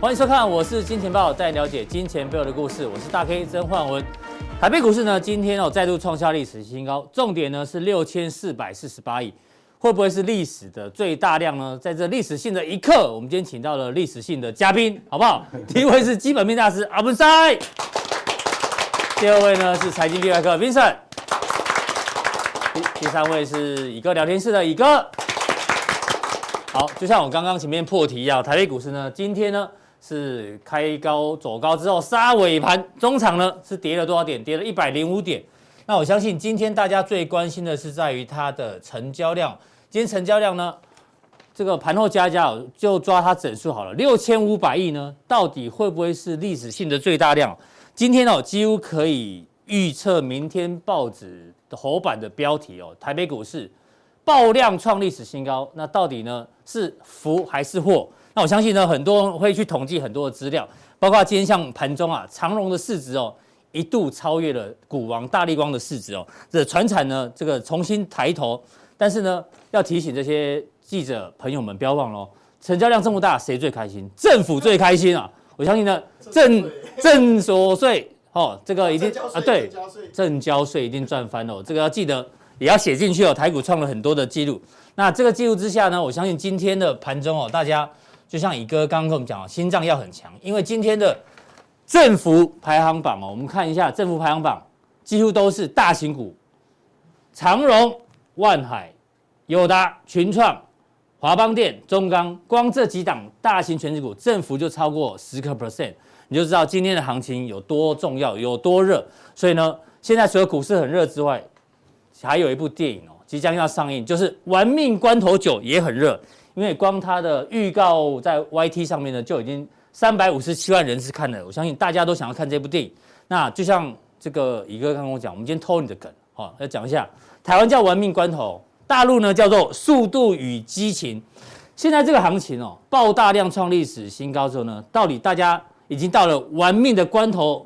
欢迎收看，我是金钱豹，带你了解金钱背后的故事。我是大 K 曾焕文。台北股市呢，今天哦再度创下历史新高，重点呢是六千四百四十八亿，会不会是历史的最大量呢？在这历史性的一刻，我们今天请到了历史性的嘉宾，好不好？第一位是基本面大师阿文塞，第二位呢是财经 B 怪客 Vincent，第三位是乙哥聊天室的乙哥。好，就像我刚刚前面破题一样，台北股市呢，今天呢。是开高走高之后杀尾盘，中场呢是跌了多少点？跌了一百零五点。那我相信今天大家最关心的是在于它的成交量。今天成交量呢，这个盘后加加就抓它整数好了，六千五百亿呢，到底会不会是历史性的最大量？今天哦，几乎可以预测明天报纸的头版的标题哦，台北股市爆量创历史新高。那到底呢是福还是祸？那我相信呢，很多人会去统计很多的资料，包括今天像盘中啊，长荣的市值哦，一度超越了股王大力光的市值哦，这船产呢，这个重新抬头，但是呢，要提醒这些记者朋友们，不要忘了哦，成交量这么大，谁最开心？政府最开心啊！我相信呢，正正所税哦，这个一定啊，对，正交税一定赚翻了，这个要记得也要写进去哦。台股创了很多的记录，那这个记录之下呢，我相信今天的盘中哦，大家。就像乙哥刚刚跟我们讲，心脏要很强，因为今天的振幅排行榜哦，我们看一下振幅排行榜，几乎都是大型股，长荣、万海、友达、群创、华邦电、中钢，光这几档大型权值股振幅就超过十个 percent，你就知道今天的行情有多重要，有多热。所以呢，现在除了股市很热之外，还有一部电影哦，即将要上映，就是《玩命关头九》也很热。因为光它的预告在 YT 上面呢，就已经三百五十七万人次看了。我相信大家都想要看这部电影。那就像这个乙哥刚刚跟我讲，我们今天偷你的梗，好，要讲一下，台湾叫玩命关头，大陆呢叫做速度与激情。现在这个行情哦，爆大量创历史新高之后呢，到底大家已经到了玩命的关头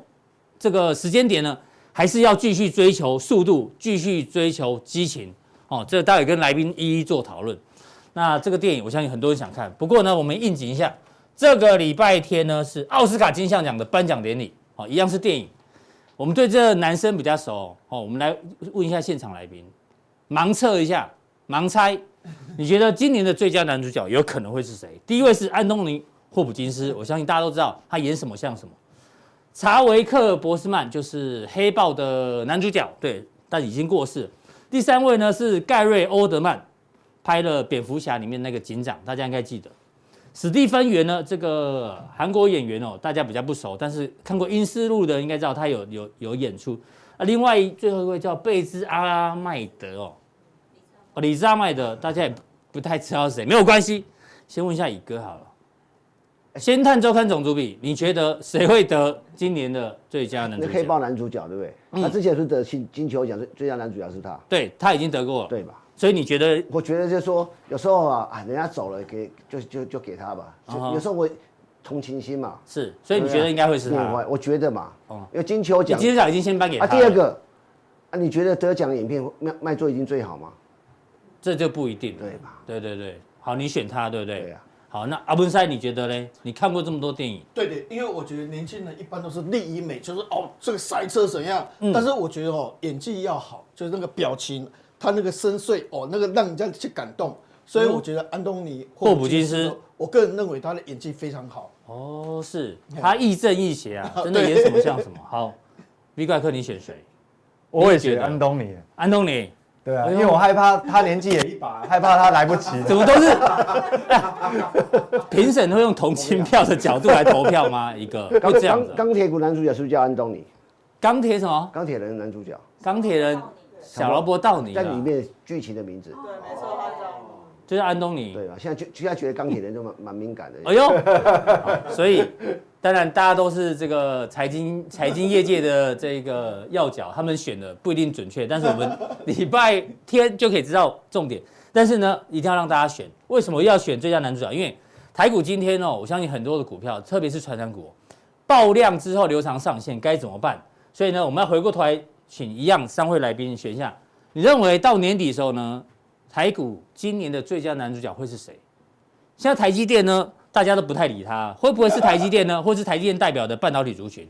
这个时间点呢，还是要继续追求速度，继续追求激情？哦，这待会跟来宾一一做讨论。那这个电影，我相信很多人想看。不过呢，我们应景一下，这个礼拜天呢是奥斯卡金像奖的颁奖典礼，哦，一样是电影。我们对这男生比较熟，哦，我们来问一下现场来宾，盲测一下，盲猜，你觉得今年的最佳男主角有可能会是谁？第一位是安东尼·霍普金斯，我相信大家都知道他演什么像什么。查维克·博斯曼就是《黑豹》的男主角，对，但已经过世。第三位呢是盖瑞·欧德曼。拍了蝙蝠侠里面那个警长，大家应该记得。史蒂芬元呢，这个韩国演员哦，大家比较不熟，但是看过《阴尸路》的应该知道他有有有演出。啊，另外最后一位叫贝兹阿拉麦德哦，哦，李兹阿麦德，大家也不太知道是谁，没有关系，先问一下乙哥好了。先探周刊总主笔，你觉得谁会得今年的最佳男主角？那黑豹男主角对不对？他之前是得金金球奖最最佳男主角是他，对他已经得过了，对吧？所以你觉得？我觉得就是说，有时候啊，啊，人家走了，给就就就给他吧。就有时候我同情心嘛。是，所以你觉得应该会是他？我觉得嘛。哦。因为金球奖，金球奖已经先颁给他。啊，第二个，啊，你觉得得奖影片卖卖座已经最好吗？这就不一定，对吧？对对对。好，你选他，对不对？对呀。好，那阿文塞，你觉得呢？你看过这么多电影？对对，因为我觉得年轻人一般都是利益美，就是哦，这个赛车怎样？但是我觉得哦，演技要好，就是那个表情。他那个深邃哦，那个让人家去感动，所以我觉得安东尼霍普金斯，我个人认为他的演技非常好。哦，是他亦正亦邪啊，真的演什么像什么。好，V 怪客，你选谁？我也选安东尼。安东尼，对啊，因为我害怕他年纪也一把，害怕他来不及。怎么都是 评审会用同情票的角度来投票吗？一个钢钢钢铁股男主角是不是叫安东尼？钢铁什么？钢铁人男主角。钢铁人。小劳勃道尼在里面剧情的名字，对，没错，他叫，就是安东尼。对吧？现在就现在觉得钢铁人都蛮蛮敏感的。哎呦，所以当然大家都是这个财经财经业界的这个要角，他们选的不一定准确，但是我们礼拜天就可以知道重点。但是呢，一定要让大家选。为什么要选最佳男主角？因为台股今天哦，我相信很多的股票，特别是传产股，爆量之后流长上限该怎么办？所以呢，我们要回过头来。请一样三位来宾选一下，你认为到年底的时候呢，台股今年的最佳男主角会是谁？现在台积电呢大家都不太理他，会不会是台积电呢？或是台积电代表的半导体族群，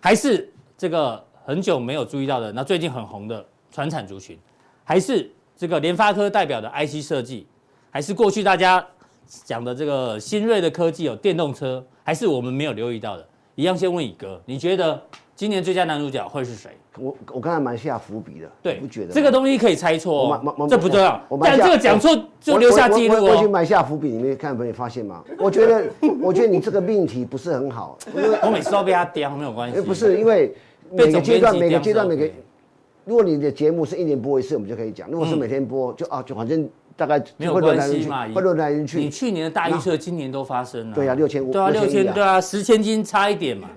还是这个很久没有注意到的，那最近很红的传产族群，还是这个联发科代表的 IC 设计，还是过去大家讲的这个新锐的科技有电动车，还是我们没有留意到的？一样先问乙哥，你觉得今年最佳男主角会是谁？我我刚才埋下伏笔的，对，不觉得这个东西可以猜错哦，这不重要。但这个讲错我就留下记录哦。我去埋下伏笔，你们看没发现吗？我觉得，我觉得你这个命题不是很好，因为我每次都被他刁，没有关系。不是因为每个阶段，每个阶段，每个，如果你的节目是一年播一次，我们就可以讲；如果是每天播，就啊，就反正大概没有关系嘛，会轮来轮去。你去年的大预测，今年都发生了。对啊，六千五，对啊，六千，对啊，十千斤差一点嘛。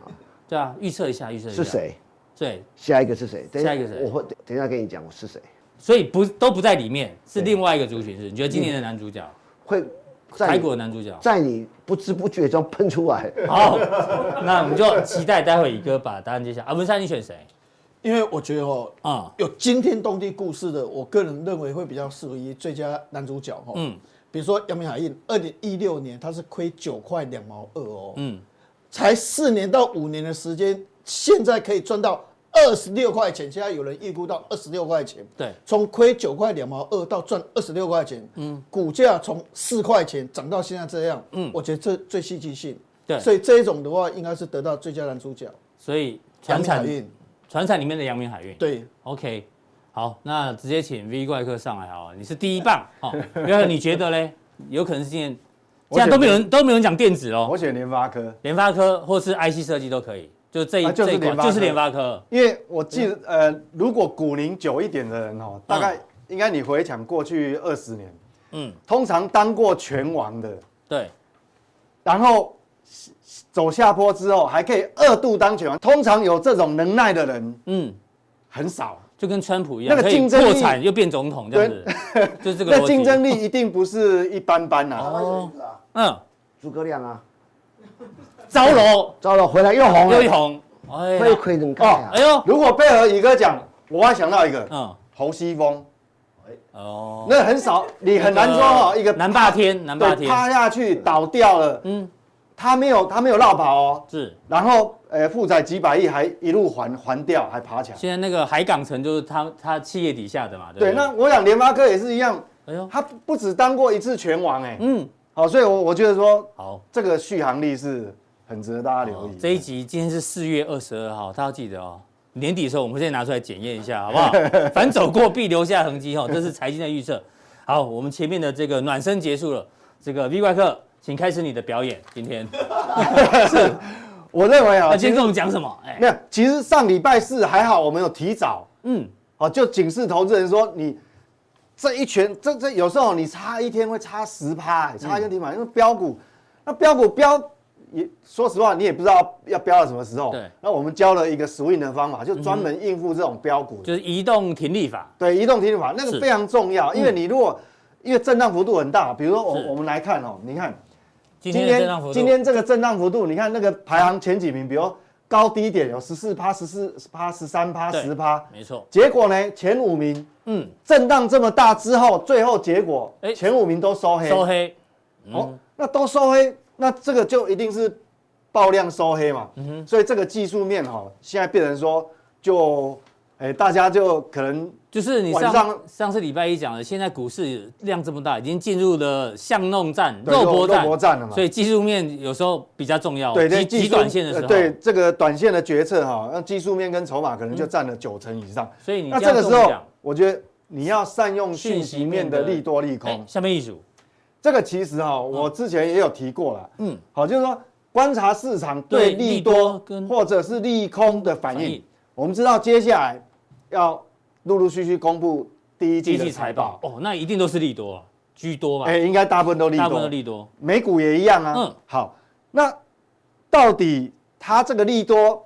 对啊，预测一下，预测一下是谁？对，下一个是谁？下一个谁？我会等一下跟你讲我是谁。所以不都不在里面，是另外一个族群。是？你觉得今年的男主角会台股的男主角，在你不知不觉中喷出来。好，那我们就期待待会宇哥把答案揭晓。啊，文山，你选谁？因为我觉得哦，啊，有惊天动地故事的，我个人认为会比较适合于最佳男主角哈。嗯，比如说杨明海印，二零一六年他是亏九块两毛二哦。嗯。才四年到五年的时间，现在可以赚到二十六块钱。现在有人预估到二十六块钱。对，从亏九块两毛二到赚二十六块钱。嗯，股价从四块钱涨到现在这样。嗯，我觉得这最戏剧性。对，所以这一种的话，应该是得到最佳男主角。所以传产运，传产里面的阳明海运。对，OK，好，那直接请 V 怪客上来好，你是第一棒。好，然后你觉得嘞？有可能是今天。现在都没有人，都没有人讲电子哦。我选联发科，联发科或是 IC 设计都可以，就这一这一块就是联发科。因为我记得，呃，如果股龄久一点的人哦，大概应该你回想过去二十年，嗯，通常当过拳王的，对，然后走下坡之后还可以二度当拳王，通常有这种能耐的人，嗯，很少。就跟川普一样，那个竞争力破产又变总统这样子，就是这个。那竞争力一定不是一般般呐。哦，嗯，诸葛亮啊，招楼，招楼回来又红又一红，哎，亏亏能干啊。哎呦，如果配合宇哥讲，我还想到一个，嗯，侯西峰，哦，那很少，你很难说哦，一个南霸天，南霸天趴下去倒掉了，嗯。他没有，他没有落跑哦。是，然后，呃，负债几百亿，还一路还还掉，还爬起来。现在那个海港城就是他他企业底下的嘛，对。那我想联发科也是一样。哎呦，他不止当过一次拳王哎。嗯。好，所以我我觉得说，好，这个续航力是很值得大家留意。这一集今天是四月二十二号，大家要记得哦。年底的时候我们先拿出来检验一下，好不好？反走过必留下痕迹哦，这是财经的预测。好，我们前面的这个暖身结束了，这个 V 怪客。请开始你的表演。今天 是，我认为啊，今天跟我们讲什么？哎，没有，其实上礼拜四还好，我们有提早，嗯，好，就警示投资人说，你这一拳，这这有时候你差一天会差十趴，差一天停板，因为标股，那标股飙也，说实话，你也不知道要飙到什么时候。对，那我们教了一个 swing 的方法，就专门应付这种标股，就是移动停利法。对，移动停利法那个非常重要，因为你如果因为震荡幅度很大，比如说我我们来看哦，你看。今天今天这个震荡幅度，你看那个排行前几名，比如高低点有十四趴、十四趴、十三趴、十趴，没错。结果呢，前五名，嗯，震荡这么大之后，最后结果，哎，前五名都收黑，收黑，哦，那都收黑，那这个就一定是爆量收黑嘛。嗯哼，所以这个技术面哈，现在变成说就。哎，大家就可能就是你上上次礼拜一讲的，现在股市量这么大，已经进入了巷弄战、肉搏战，肉搏战了嘛。所以技术面有时候比较重要。对，极极短线的时候，对这个短线的决策哈，那技术面跟筹码可能就占了九成以上。所以你那这个时候，我觉得你要善用讯息面的利多利空。下面一组，这个其实哈，我之前也有提过了。嗯，好，就是说观察市场对利多跟或者是利空的反应。我们知道接下来。要陆陆续续公布第一季的财报哦，那一定都是利多居多嘛？哎，应该大部分都利多，大部分都利多。美股也一样啊。嗯，好，那到底它这个利多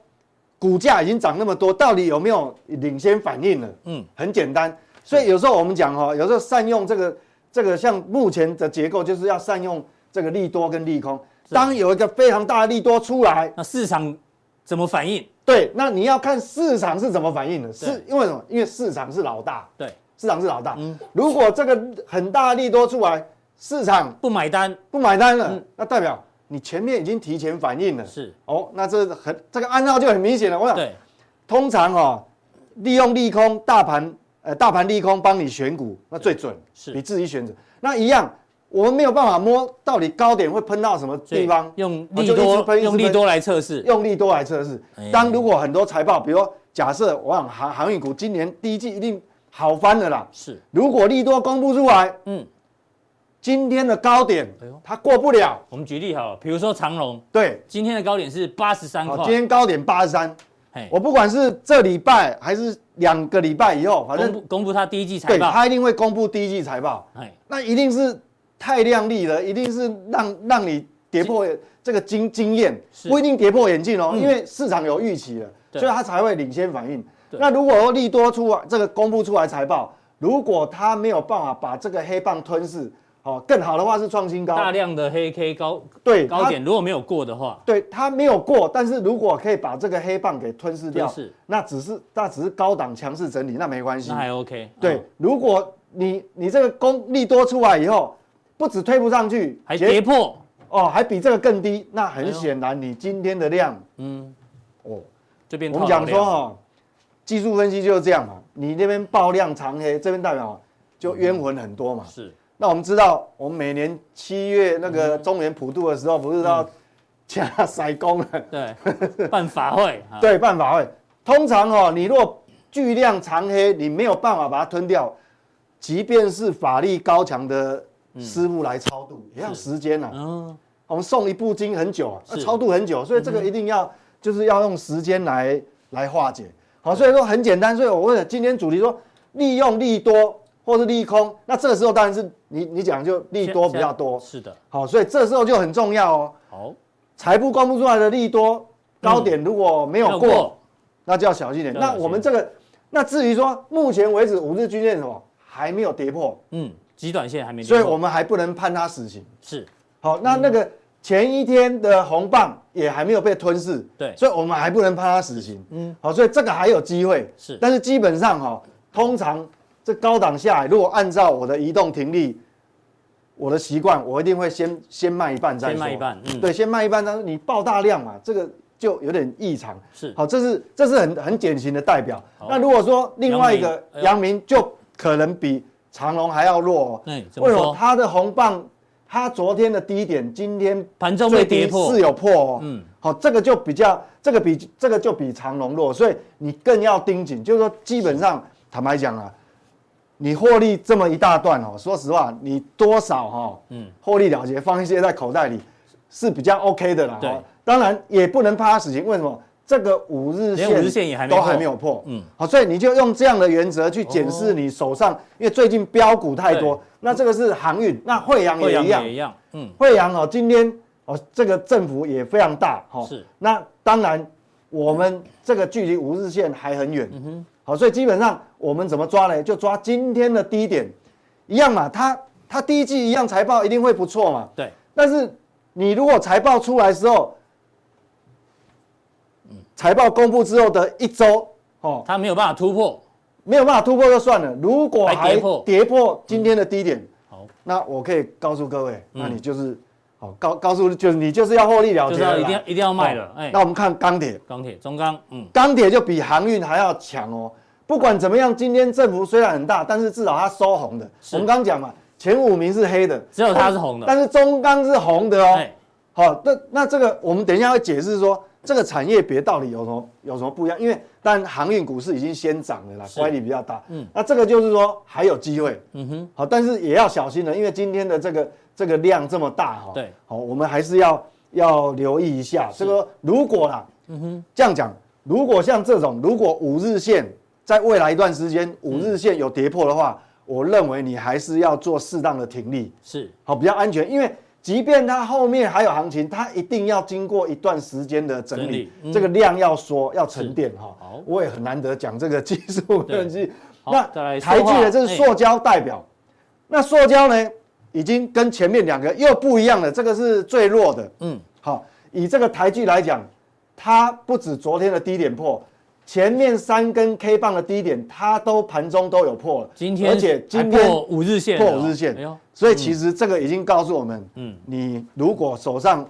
股价已经涨那么多，到底有没有领先反应了？嗯，很简单。所以有时候我们讲哦，有时候善用这个这个像目前的结构，就是要善用这个利多跟利空。当有一个非常大的利多出来，那市场怎么反应？对，那你要看市场是怎么反应的，是因为什么？因为市场是老大。对，市场是老大。嗯，如果这个很大的利多出来，市场不买单，不买单了，那代表你前面已经提前反应了，是哦，那这很这个暗号就很明显了。我想，对，通常哦，利用利空大盘，呃，大盘利空帮你选股，那最准，是你自己选择。那一样，我们没有办法摸到底高点会喷到什么地方，用利多，用利多来测试，用利多来测试。当如果很多财报，比如说假设我想航航运股今年第一季一定好翻了啦，是。如果利多公布出来，嗯。今天的高点，它过不了。我们举例好了，比如说长隆，对，今天的高点是八十三块。今天高点八十三。我不管是这礼拜还是两个礼拜以后，反正公布他第一季财报，对，他一定会公布第一季财报。那一定是太亮丽了，一定是让让你跌破这个经经验，不一定跌破眼镜哦，因为市场有预期了，所以它才会领先反应。那如果说利多出来，这个公布出来财报，如果它没有办法把这个黑棒吞噬。哦，更好的话是创新高，大量的黑 K 高对高点如果没有过的话，对它没有过，但是如果可以把这个黑棒给吞噬掉，是那只是那只是高档强势整理，那没关系，那还 OK。对，如果你你这个功力多出来以后，不止推不上去，还跌破。哦，还比这个更低，那很显然你今天的量，嗯，哦，这边我们讲说哈，技术分析就是这样嘛，你那边爆量长黑，这边代表就冤魂很多嘛，是。那我们知道，我们每年七月那个中原普渡的时候，不是要加塞 工了？对，办法会。对，办法会。通常哦，你若巨量长黑，你没有办法把它吞掉，即便是法力高强的师傅来超度，也要时间呐。嗯。我们送一部经很久啊，超度很久，所以这个一定要就是要用时间来来化解。好，所以说很简单。所以我问今天主题说，利用利多。或是利空，那这个时候当然是你你讲就利多比较多，是的，好，所以这时候就很重要哦。好，财报公布出来的利多高点如果没有过，那就要小心点。那我们这个，那至于说目前为止五日均线什么还没有跌破，嗯，极短线还没跌破，所以我们还不能判它死刑。是，好，那那个前一天的红棒也还没有被吞噬，对，所以我们还不能判它死刑。嗯，好，所以这个还有机会。是，但是基本上哈，通常。这高档下来，如果按照我的移动停利，我的习惯，我一定会先先卖一半再说。先卖一半，嗯，对，先卖一半。但是你爆大量嘛，这个就有点异常。是，好，这是这是很很典型的代表。那如果说另外一个阳明，就可能比长隆还要弱。嗯，为什么？它的红棒，它昨天的低点，今天盘中被跌破，是有破哦。嗯，好，这个就比较，这个比这个就比长荣弱，所以你更要盯紧。就是说，基本上坦白讲啊。你获利这么一大段哦，说实话，你多少哈，嗯，获利了结，放一些在口袋里是比较 OK 的啦。对，当然也不能怕它死刑。为什么？这个五日线，五日线也还都还没有破，嗯，好，所以你就用这样的原则去检视你手上，因为最近标股太多，那这个是航运，那惠阳也一样，一样，嗯，惠阳哦，今天哦，这个振幅也非常大，哈，是，那当然我们这个距离五日线还很远，嗯哼。好，所以基本上我们怎么抓呢？就抓今天的低点，一样嘛。它它第一季一样财报一定会不错嘛。对。但是你如果财报出来之后，财报公布之后的一周，哦，它没有办法突破，没有办法突破就算了。如果还跌破今天的低点，好，那我可以告诉各位，那你就是。好，告告诉就是你就是要获利了结，就是要一定要一定要卖了。哎，那我们看钢铁，钢铁中钢，嗯，钢铁就比航运还要强哦。不管怎么样，今天振幅虽然很大，但是至少它收红的。我们刚讲嘛，前五名是黑的，只有它是红的，但是中钢是红的哦。好，那那这个我们等一下会解释说这个产业别到底有什么有什么不一样，因为但航运股市已经先涨了啦，乖离比较大。嗯，那这个就是说还有机会。嗯哼，好，但是也要小心了，因为今天的这个。这个量这么大哈，对，好，我们还是要要留意一下。这个如果啦，嗯哼，这样讲，如果像这种，如果五日线在未来一段时间五日线有跌破的话，我认为你还是要做适当的停利，是，好，比较安全。因为即便它后面还有行情，它一定要经过一段时间的整理，这个量要缩要沉淀哈。好，我也很难得讲这个技术分析。那台积的这是塑胶代表，那塑胶呢？已经跟前面两个又不一样了，这个是最弱的。嗯，好，以这个台剧来讲，它不止昨天的低点破，前面三根 K 棒的低点，它都盘中都有破了。今天，而且今天破五日线，破五日线。所以其实这个已经告诉我们，嗯，你如果手上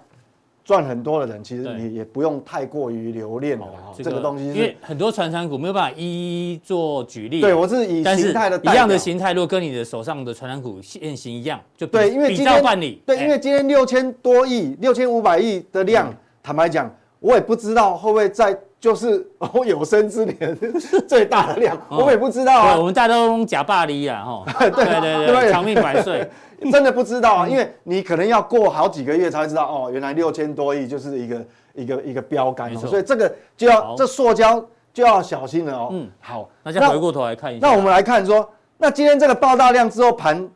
赚很多的人，其实你也不用太过于留恋了。这个东西，因为很多传产股没有办法一一做举例。对，我是以形态的一样的形态，如果跟你的手上的传产股现行一样，就对，因为比照办理。对，因为今天六千多亿、六千五百亿的量，坦白讲，我也不知道会不会在。就是我 有生之年 最大的量，我也不知道啊。我们大家都假霸力啊，哈。对对对对，长命百岁，真的不知道啊，因为你可能要过好几个月才会知道哦，原来六千多亿就是一个一个一个标杆，所以这个就要这塑胶就要小心了哦。嗯，好，那再回过头来看一下。那我们来看说，那今天这个爆大量之后盘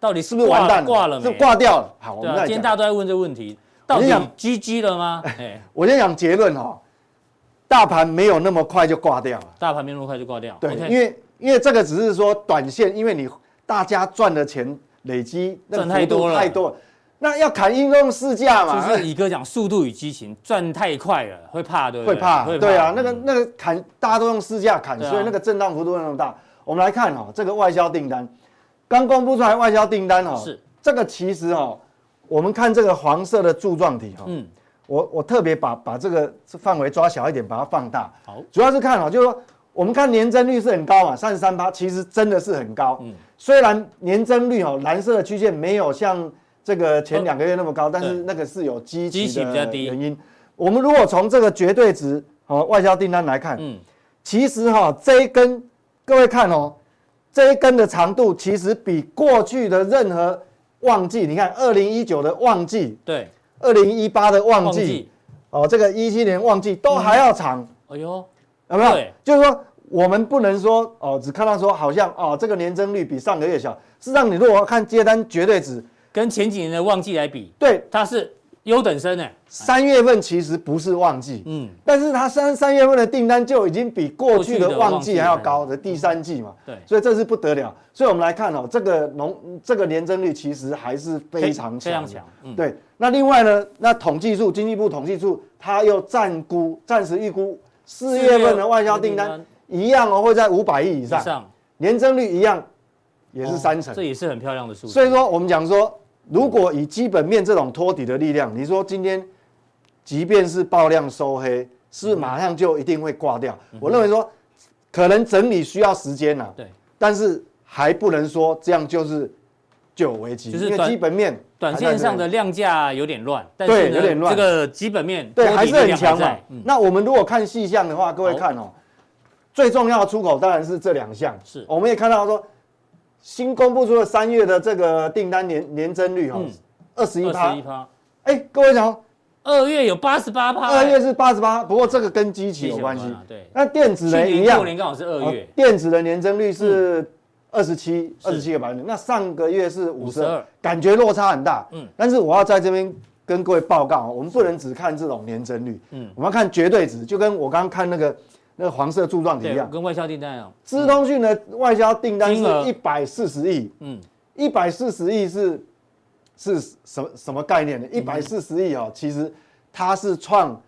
到底是不是完蛋挂了？是挂掉了。好，我们今天大家都在问这个问题，到底 GG 了吗？我先讲结论哈。大盘没有那么快就挂掉了，大盘没那么快就挂掉。对，因为因为这个只是说短线，因为你大家赚的钱累积赚太多了，太多了，那要砍应用市价嘛。就是乙哥讲速度与激情，赚太快了会怕的，会怕，对啊，那个那个砍大家都用市价砍，所以那个震荡幅度那么大。我们来看哦，这个外销订单刚公布出来，外销订单哦，是这个其实哈，我们看这个黄色的柱状体哈，嗯。我我特别把把这个范围抓小一点，把它放大。好，主要是看啊，就是说我们看年增率是很高嘛，三十三趴，其实真的是很高。嗯，虽然年增率哦，蓝色的曲线没有像这个前两个月那么高，但是那个是有基期的原因。我们如果从这个绝对值哦，外销订单来看，嗯，其实哈这一根各位看哦，这一根的长度其实比过去的任何旺季，你看二零一九的旺季，对。二零一八的旺季，哦，这个一七年旺季都还要长。哎呦，有没有？就是说，我们不能说哦，只看到说好像哦，这个年增率比上个月小。事实上，你如果看接单绝对值，跟前几年的旺季来比，对，它是。优等生呢？三月份其实不是旺季，嗯，但是它三三月份的订单就已经比过去的旺季还要高的第三季嘛，对，所以这是不得了。所以我们来看哦，这个农这个年增率其实还是非常强，非常强，嗯，对。那另外呢，那统计处经济部统计处它又暂估暂时预估四月份的外销订单一样哦，会在五百亿以上，年增率一样也是三成，这也是很漂亮的数字。所以说我们讲说。如果以基本面这种托底的力量，你说今天即便是爆量收黑，是不是马上就一定会挂掉？我认为说可能整理需要时间呐，对，但是还不能说这样就是就有危机，就是因为基本面短线上的量价有点乱，对，有点乱，这个基本面对还是很强嘛。那我们如果看细项的话，各位看哦，最重要的出口当然是这两项，是，我们也看到说。新公布出了三月的这个订单年年增率哈，二十一趴，哎，各位讲，二月有八十八趴，二月是八十八，不过这个跟机器有关系，对。那电子的一样，去年刚好是二月，电子的年增率是二十七，二十七个百分点，那上个月是五十二，感觉落差很大，嗯。但是我要在这边跟各位报告，我们不能只看这种年增率，嗯，我们要看绝对值，就跟我刚刚看那个。那个黄色柱状体一样，跟外销订单一样。资通讯的外销订单是一百四十亿，嗯，一百四十亿是是什么什么概念呢？一百四十亿哦，其实它是创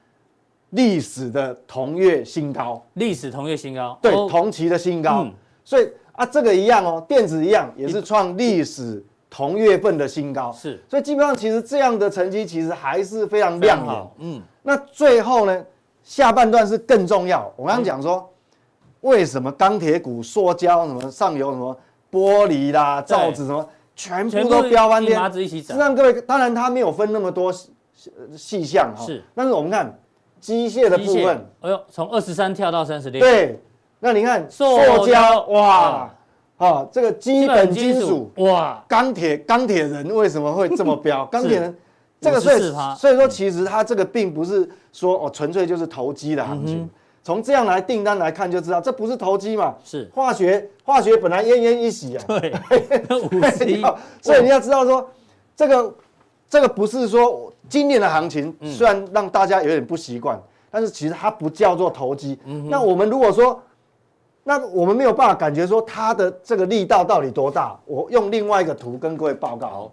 历史的同月新高，历史同月新高，对，同期的新高。所以啊，这个一样哦，电子一样也是创历史同月份的新高，是。所以基本上其实这样的成绩其实还是非常亮眼，嗯。那最后呢？下半段是更重要。我刚刚讲说，为什么钢铁股、塑胶什么上游什么玻璃啦、造纸什么，全部都飙翻天。实际上，各位当然它没有分那么多细细项哈。是。但是我们看机械的部分，哎呦，从二十三跳到三十六。对。那你看塑胶哇，啊，这个基本金属哇，钢铁钢铁人为什么会这么飙？钢铁人。这个所以所以说，其实它这个并不是说哦，纯粹就是投机的行情。从这样来订单来看就知道，这不是投机嘛？是化学化学本来奄奄一息啊。对，所以你要知道说，这个这个不是说今年的行情，虽然让大家有点不习惯，但是其实它不叫做投机。那我们如果说，那我们没有办法感觉说它的这个力道到底多大。我用另外一个图跟各位报告。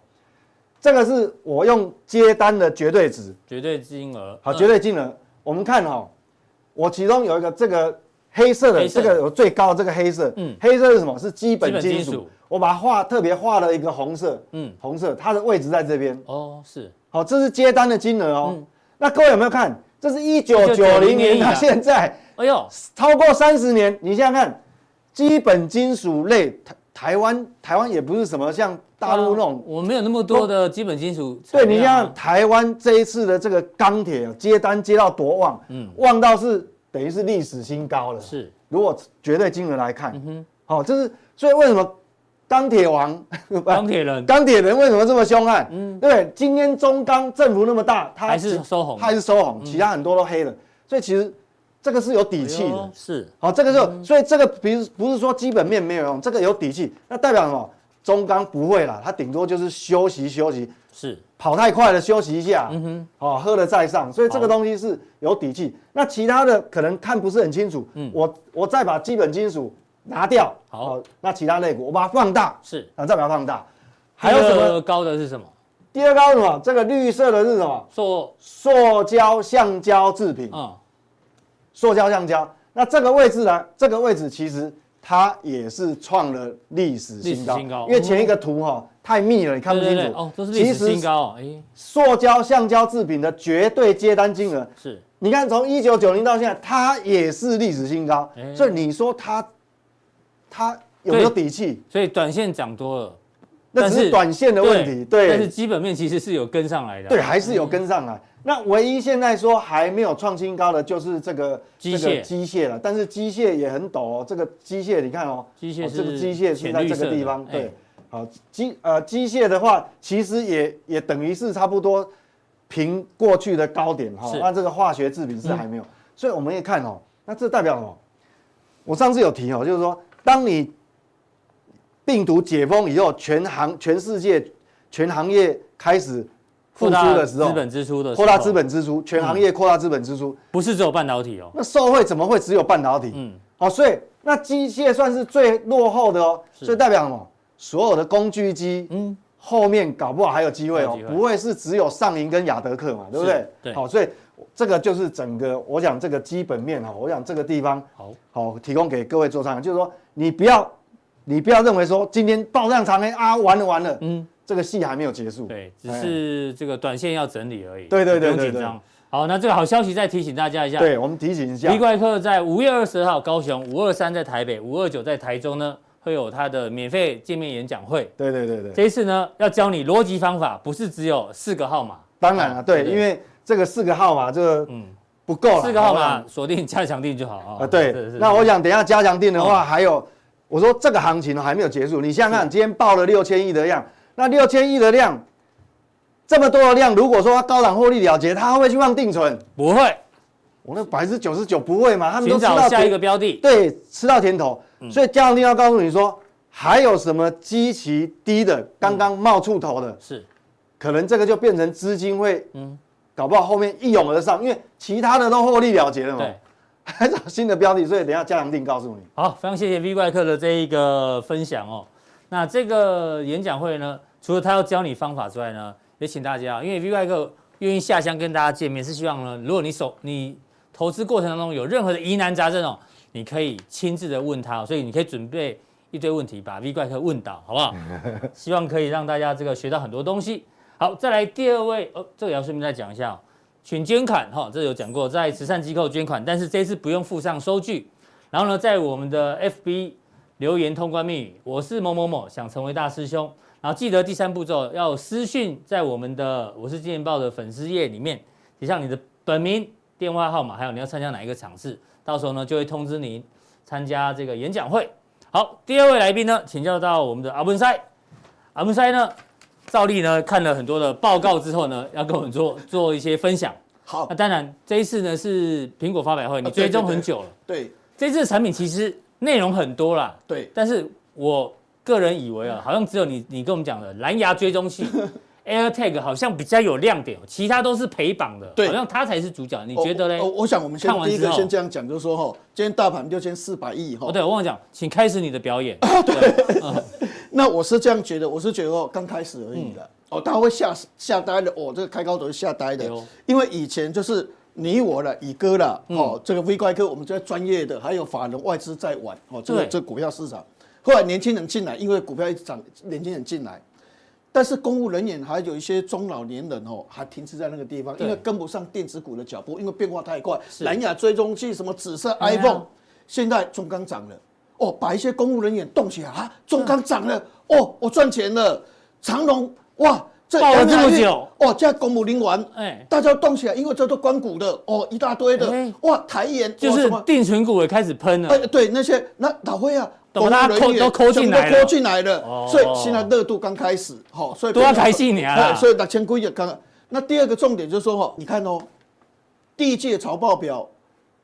这个是我用接单的绝对值，绝对金额。好，绝对金额，我们看哈，我其中有一个这个黑色的，这个有最高的这个黑色，嗯，黑色是什么？是基本金属。我把它画特别画了一个红色，嗯，红色，它的位置在这边。哦，是。好，这是接单的金额哦。那各位有没有看？这是一九九零年到现在，哎呦，超过三十年。你想想看，基本金属类台台湾台湾也不是什么像大陆那种，我没有那么多的基本金属。对，你像台湾这一次的这个钢铁接单接到多旺，嗯，旺到是等于是历史新高了。是，如果绝对金额来看，嗯哼，好，这是所以为什么？钢铁王，钢铁人，钢铁人为什么这么凶悍？嗯，对，今天中钢振幅那么大，它还是收红，它还是收红，其他很多都黑了，所以其实这个是有底气的，是，好，这个就，所以这个比如不是说基本面没有用，这个有底气，那代表什么？中钢不会啦，它顶多就是休息休息，是。跑太快了休息一下，嗯哼，哦，喝了再上，所以这个东西是有底气。那其他的可能看不是很清楚，嗯，我我再把基本金属。拿掉。好，那其他类股我把它放大，是。啊，再把它放大。还有什么？高的是什么？第二高是什么？这个绿色的是什么？塑塑胶橡胶制品。啊，塑胶橡胶。那这个位置呢？这个位置其实它也是创了历史新高，因为前一个图哈太密了，你看不清楚哦，这是历史新高。哎，塑胶橡胶制品的绝对接单金额是，你看从一九九零到现在，它也是历史新高。所以你说它。它有没有底气？所以短线涨多了，那只是短线的问题。对，但是基本面其实是有跟上来的。对，还是有跟上来。那唯一现在说还没有创新高的，就是这个机械机械了。但是机械也很陡哦。这个机械你看哦，机械这个机械是在这个地方。对，好机呃机械的话，其实也也等于是差不多平过去的高点哈。那这个化学制品是还没有。所以我们也看哦，那这代表什么？我上次有提哦，就是说。当你病毒解封以后，全行全世界全行业开始复苏的时候，资本支出的扩大资本支出，全行业扩大资本支出，不是只有半导体哦。那受惠怎么会只有半导体？嗯，好，所以那机械算是最落后的哦，所以代表什么？所有的工具机，嗯，后面搞不好还有机会哦，不会是只有上银跟雅德克嘛，对不对？对，好，所以。这个就是整个，我想这个基本面哈，我想这个地方好。好提供给各位做参考，就是说你不要，你不要认为说今天爆量长黑啊，完了完了，嗯，这个戏还没有结束，对，只是这个短线要整理而已，对对对对，不用紧张。好，那这个好消息再提醒大家一下，对我们提醒一下。李怪客在五月二十号高雄，五二三在台北，五二九在台中呢，会有他的免费见面演讲会，对对对对，这一次呢要教你逻辑方法，不是只有四个号码，当然了，对，因为。这个四个号码，这个嗯。不够了，四个号码锁定加强定就好啊。啊，对，那我想等一下加强定的话，还有我说这个行情呢还没有结束。你想想看，今天报了六千亿的量，那六千亿的量这么多的量，如果说它高档获利了结，它会不会去放定存？不会，我那百分之九十九不会嘛。他们都知道下一个标的，对，吃到甜头。所以加强錠要告诉你说，还有什么基期低的，刚刚冒出头的，是可能这个就变成资金会嗯。搞不好后面一涌而上，因为其他的都获利了结了嘛。对，还找新的标的，所以等一下加强定告诉你。好，非常谢谢 V 怪客的这一个分享哦。那这个演讲会呢，除了他要教你方法之外呢，也请大家，因为 V 怪客愿意下乡跟大家见面，是希望呢，如果你手你投资过程当中有任何的疑难杂症哦，你可以亲自的问他，所以你可以准备一堆问题，把 V 怪客问倒，好不好？希望可以让大家这个学到很多东西。好，再来第二位哦，这个也要顺便再讲一下哦，请捐款哈，这、有讲过，在慈善机构捐款，但是这次不用附上收据，然后呢，在我们的 FB 留言通关密语，我是某某某，想成为大师兄，然后记得第三步骤要私讯在我们的我是金钱爆的粉丝页里面写上你的本名、电话号码，还有你要参加哪一个场次，到时候呢就会通知您参加这个演讲会。好，第二位来宾呢，请教到我们的阿文塞，阿文塞呢？照例呢看了很多的报告之后呢，要跟我们做做一些分享。好，那当然这一次呢是苹果发表会，你追踪很久了。对，这次产品其实内容很多啦。对，但是我个人以为啊，好像只有你你跟我们讲的蓝牙追踪器。AirTag 好像比较有亮点，其他都是陪绑的，对，好像它才是主角。你觉得嘞？哦，我想我们先第一个先这样讲，就是说哈，今天大盘六千四百亿哈。哦，对，我忘了讲，请开始你的表演。对，那我是这样觉得，我是觉得哦，刚开始而已的。哦，大家会吓吓呆的，哦，这个开高都是吓呆的，因为以前就是你我了，宇哥了，哦，这个 V 怪客，我们这专业的，还有法人外资在玩，哦，这个这股票市场。后来年轻人进来，因为股票一直涨，年轻人进来。但是公务人员还有一些中老年人哦，还停滞在那个地方，因为跟不上电子股的脚步，因为变化太快。蓝牙追踪器什么紫色 iPhone，现在中钢涨了哦，把一些公务人员动起来啊，中钢涨了哦，我赚钱了。长隆哇，这抱了这么久。哦，现在公务领完，哎，大家动起来，因为这都关谷的哦，一大堆的哇，台盐就是定存股也开始喷了。哎，对那些那老辉啊。都大家扣都抠进来了，抠进来了，所以现在热度刚开始，好，所以都要开新年了，所以那千股也刚刚。那第二个重点就是说，哈，你看哦，第一季的财报表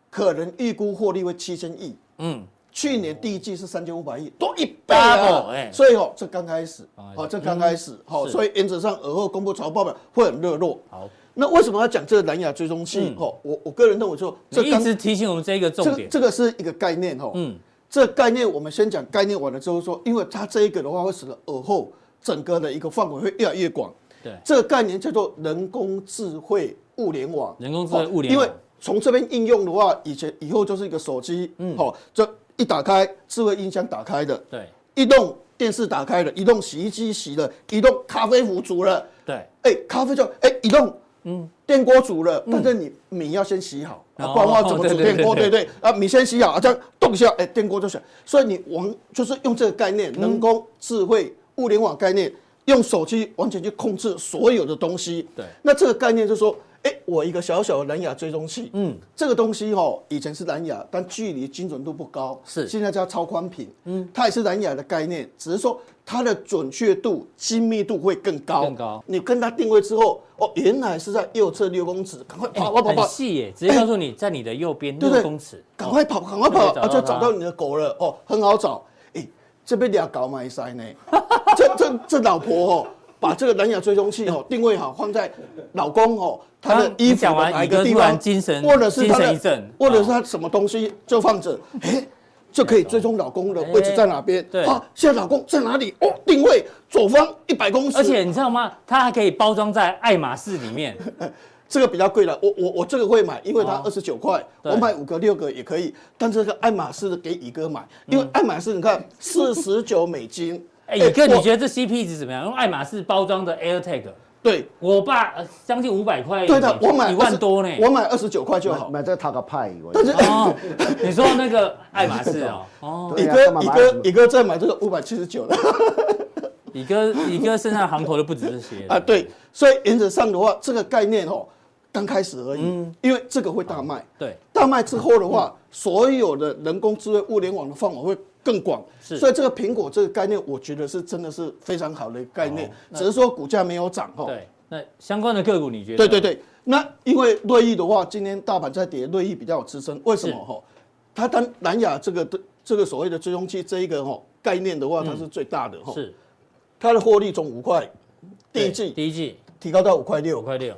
可能预估获利为七千亿，嗯，去年第一季是三千五百亿，多一倍啊，所以哦，这刚开始，好，这刚开始，好，所以原则上而后公布财报表会很热络。好，那为什么要讲这个蓝牙追踪器？哦，我我个人认为说，这一直提醒我们这一个重点，这个是一个概念，哈，嗯。这个概念我们先讲概念完了之后说，因为它这一个的话会使得尔后整个的一个范围会越来越广。对，这个概念叫做人工智慧物联网。人工智慧物联网。因为从这边应用的话，以前以后就是一个手机，嗯，好，这一打开智慧音箱打开的，对，移动电视打开了，移动洗衣机洗了，移动咖啡壶煮了，对，哎，咖啡就哎移动。嗯，电锅煮了，但是你米要先洗好，不然的话怎么煮电锅？对对啊，米先洗好，这样动一下，哎，电锅就响。所以你往就是用这个概念，人工智慧物联网概念，用手机完全去控制所有的东西。对，那这个概念就是说。哎，我一个小小的蓝牙追踪器，嗯，这个东西哦，以前是蓝牙，但距离精准度不高，是，现在叫超宽频，嗯，它也是蓝牙的概念，只是说它的准确度、精密度会更高，更高。你跟它定位之后，哦，原来是在右侧六公尺，赶快跑跑跑跑，很细耶，直接告诉你在你的右边 六公尺，赶快跑，赶快跑，啊，就找到你的狗了，哦，很好找，哎，这边俩搞买塞呢，这这这老婆哦。把这个蓝牙追踪器 哦定位好，放在老公哦他的衣服的哪一个地方，精神或者是他的或者是他什么东西就放着，哎，就可以追踪老公的位置在哪边。对，啊，现在老公在哪里？哦，定位左方一百公尺。而且你知道吗？它还可以包装在爱马仕里面。这个比较贵了，我我我这个会买，因为它二十九块，我买五个六个也可以。但这个爱马仕的给乙哥买，因为爱马仕你看四十九美金。哎，宇哥，你觉得这 CP 值怎么样？用爱马仕包装的 AirTag，对我爸将近五百块，对的，我买一万多呢，我买二十九块就好，买这个 Tag 派。但是哦，你说那个爱马仕哦，哦，宇哥，宇哥，宇哥再买这个五百七十九的，宇哥，宇哥身上行头都不止这些啊。对，所以原则上的话，这个概念哦，刚开始而已，因为这个会大卖，对，大卖之后的话，所有的人工智慧物联网的范围会。更广，所以这个苹果这个概念，我觉得是真的是非常好的概念，只是说股价没有涨哈。对，那相关的个股你觉得？对对对，那因为瑞昱的话，今天大盘在跌，瑞昱比较有支撑，为什么？哈？它当蓝牙这个的这个所谓的追踪器这一个哈概念的话，它是最大的哈。是，它的获利从五块，第一季。第一季。提高到五块六，五块六，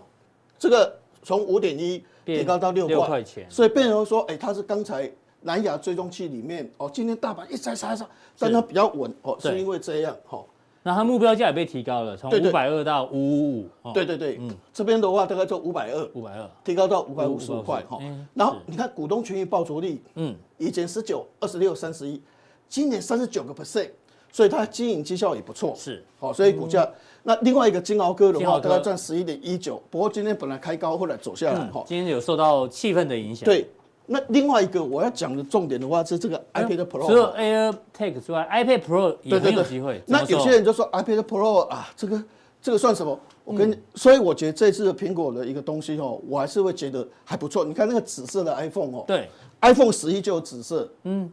这个从五点一提高到六块钱，所以变成说，哎，它是刚才。蓝牙追踪器里面哦，今天大盘一直在杀杀，但它比较稳哦，是因为这样哈。那它目标价也被提高了，从五百二到五五五。对对对，嗯，这边的话大概就五百二，五百二提高到五百五十五块哈。然后你看股东权益报酬率，嗯，以前十九、二十六、三十一，今年三十九个 percent，所以它经营绩效也不错，是好，所以股价。那另外一个金鳌哥的话，大概赚十一点一九，不过今天本来开高，后来走下来哈。今天有受到气氛的影响。对。那另外一个我要讲的重点的话是这个 iPad Pro，除了 AirTag 之外，iPad Pro 也很有机会。那有些人就说 iPad Pro 啊，这个这个算什么？我跟你，所以我觉得这次的苹果的一个东西哦，我还是会觉得还不错。你看那个紫色的 iPhone 哦，对，iPhone 十一就有紫色，嗯，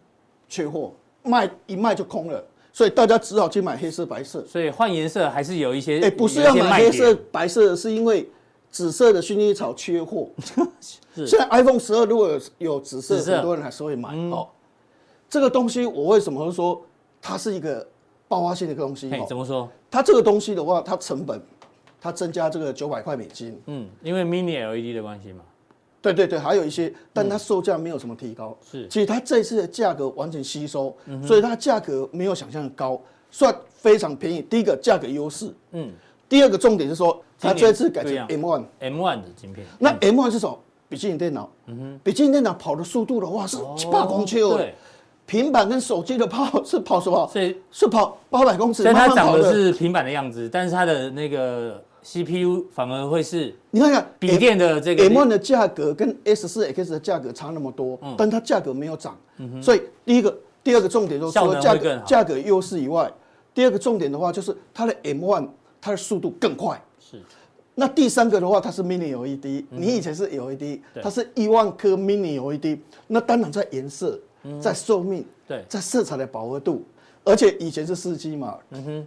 缺货，卖一卖就空了，所以大家只好去买黑色、白色。所以换颜色还是有一些，哎，不是要买黑色、白色，是因为。紫色的薰衣草缺货，现在 iPhone 十二如果有有紫色，很多人还是会买。哦，这个东西我为什么会说它是一个爆发性的东西？怎么说？它这个东西的话，它成本它增加这个九百块美金。嗯，因为 Mini LED 的关系嘛。对对对，还有一些，但它售价没有什么提高。是，其实它这次的价格完全吸收，所以它价格没有想象的高，算非常便宜。第一个价格优势，嗯。第二个重点是说，它这次改成 M1，M1 的晶片。那 M1 是什么？笔记本电脑。嗯哼。笔记本电脑跑的速度的话是七八公尺。对。平板跟手机的跑是跑什么？是是跑八百公尺。但它长的是平板的样子，但是它的那个 CPU 反而会是你看看笔电的这个 M1 的价格跟 S4X 的价格差那么多，嗯、但它价格没有涨，嗯、哼所以第一个、第二个重点就是除了价格价格优势以外，第二个重点的话就是它的 M1 它的速度更快。是。那第三个的话，它是 Mini LED，、嗯、你以前是 LED，它是一万颗 Mini LED，那当然在颜色。在寿命，对，在色彩的饱和度，而且以前是四 G 嘛，嗯哼，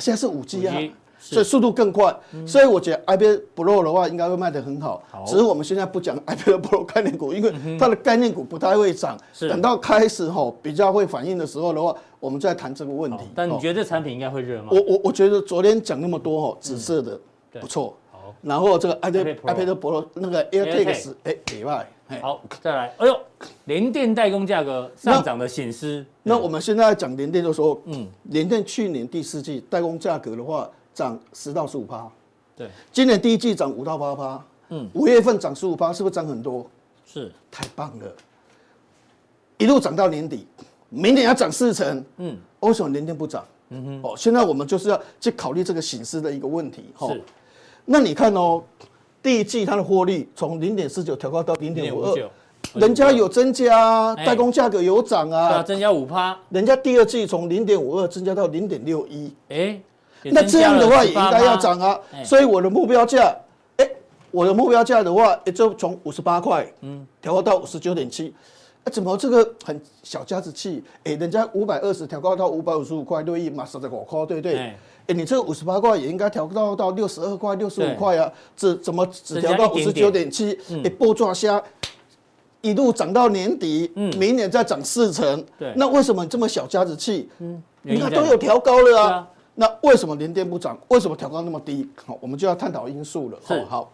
现在是五 G 啊，所以速度更快，所以我觉得 iPad Pro 的话应该会卖得很好。只是我们现在不讲 iPad Pro 概念股，因为它的概念股不太会涨，等到开始吼比较会反应的时候的话，我们在谈这个问题。但你觉得这产品应该会热吗？我我我觉得昨天讲那么多哈，紫色的不错，好，然后这个 iPad iPad Pro 那个 AirTags 哎以外。好，再来，哎呦，联电代工价格上涨的显示。那我们现在讲联电的时候，嗯，联电去年第四季代工价格的话，涨十到十五趴，对，今年第一季涨五到八趴，嗯，五月份涨十五趴，是不是涨很多？是，太棒了，一路涨到年底，明年要涨四成，嗯，为什么年年不涨？嗯哼，哦，现在我们就是要去考虑这个形式的一个问题，是，那你看哦。第一季它的获利从零点四九调高到零点五二，人家有增加，代工价格有涨啊，增加五趴。人家第二季从零点五二增加到零点六一，哎，那这样的话也应该要涨啊。所以我的目标价，哎，我的目标价的话，也就从五十八块，嗯，调高到五十九点七。哎，怎么这个很小家子气？哎，人家五百二十调高到五百五十五块六亿，马上在五块，对不对？哎，你这个五十八块也应该调高到六十二块、六十五块啊！这怎么只调到五十九点七？哎，波抓虾一路涨到年底，明年再涨四成。对，那为什么这么小家子气？嗯，你看都有调高了啊。那为什么联电不涨？为什么调高那么低？好，我们就要探讨因素了。是，好，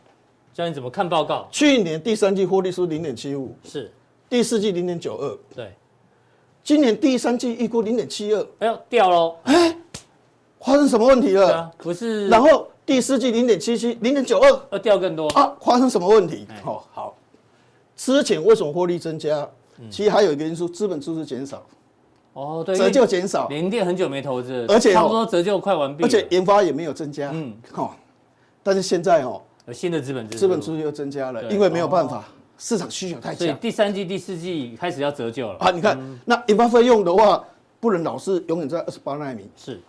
教你怎么看报告？去年第三季获利是零点七五，是第四季零点九二，对，今年第三季预估零点七二，哎呦，掉喽！哎。发生什么问题了？啊、不是，然后第四季零点七七，零点九二，要掉更多啊？发生什么问题？好、欸、好，之前为什么获利增加？嗯、其实还有一个因素，资本支出减少。哦，对，折旧减少。联电很久没投资，而且差不多折旧快完毕，而且研发也没有增加。嗯，好，但是现在哦，新的资本支资本支出又增加了，因为没有办法，哦、市场需求太强。所以第三季、第四季开始要折旧了啊！你看，嗯、那研发费用的话，不能老是永远在二十八纳米。是。